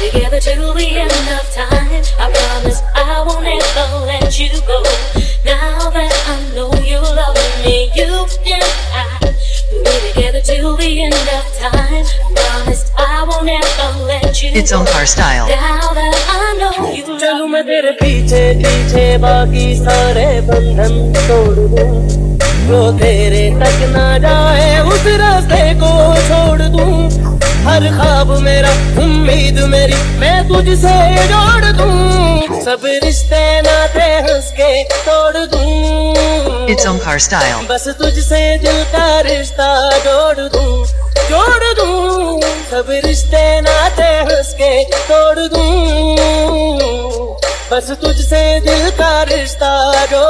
together till the end of time. I promise I won't ever let you go. Now that I know you love me, you and I will be together till the end of time. I promise I won't ever let you. It's Omkar style. Now that I know you love me, तेरे पीछे पीछे बाकी सारे बंधन तोड़ दूं, जो तेरे तक ना जाए उस रास्ते को ख्वाब मेरा उम्मीद मेरी मैं तुझसे जोड़ दूँ। सब रिश्ते नाते हंस के तोड़ दूँ। It's Omkar style. बस तुझसे दिल का रिश्ता जोड़ दूँ जोड़ दूँ। सब रिश्ते नाते हंस के तोड़ दूँ। बस तुझसे दिल का रिश्ता जोड़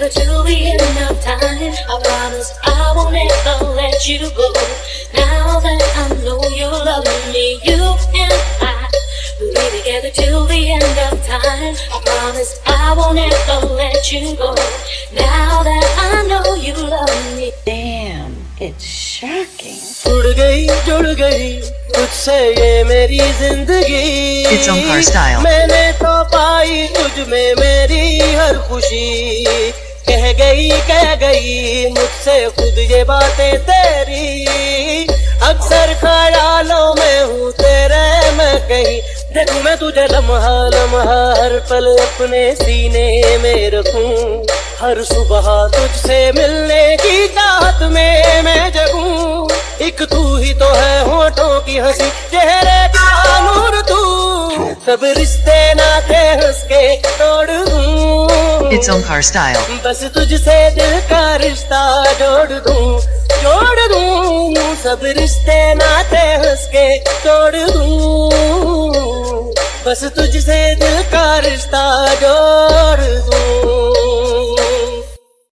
together till the end of time. I promise I will never let you go. Now that I know you love me, you and I will be together till the end of time. I promise I will never let you go. Now that I know you love me. Damn, it's shocking. It's Omkar style. कह गई कह गई, मुझसे खुद ये बातें तेरी। अक्सर ख्यालों में हूँ तेरे, मैं कहीं। देखूँ मैं तुझे लम्हा लम्हा, हर पल अपने सीने में रखूँ। हर सुबह तुझसे मिलने की चाहत में मैं जगूं। एक तू ही तो है होठों की हँसी, चेहरे का नूर तू। सब रिश्ते नाते हंस के तोड़ It's Omkar style. बस तुझसे दिल का रिश्ता जोड़ दूं जोड़ दूं सब रिश्ते नाते हंस के तोड़ दूं बस तुझसे दिल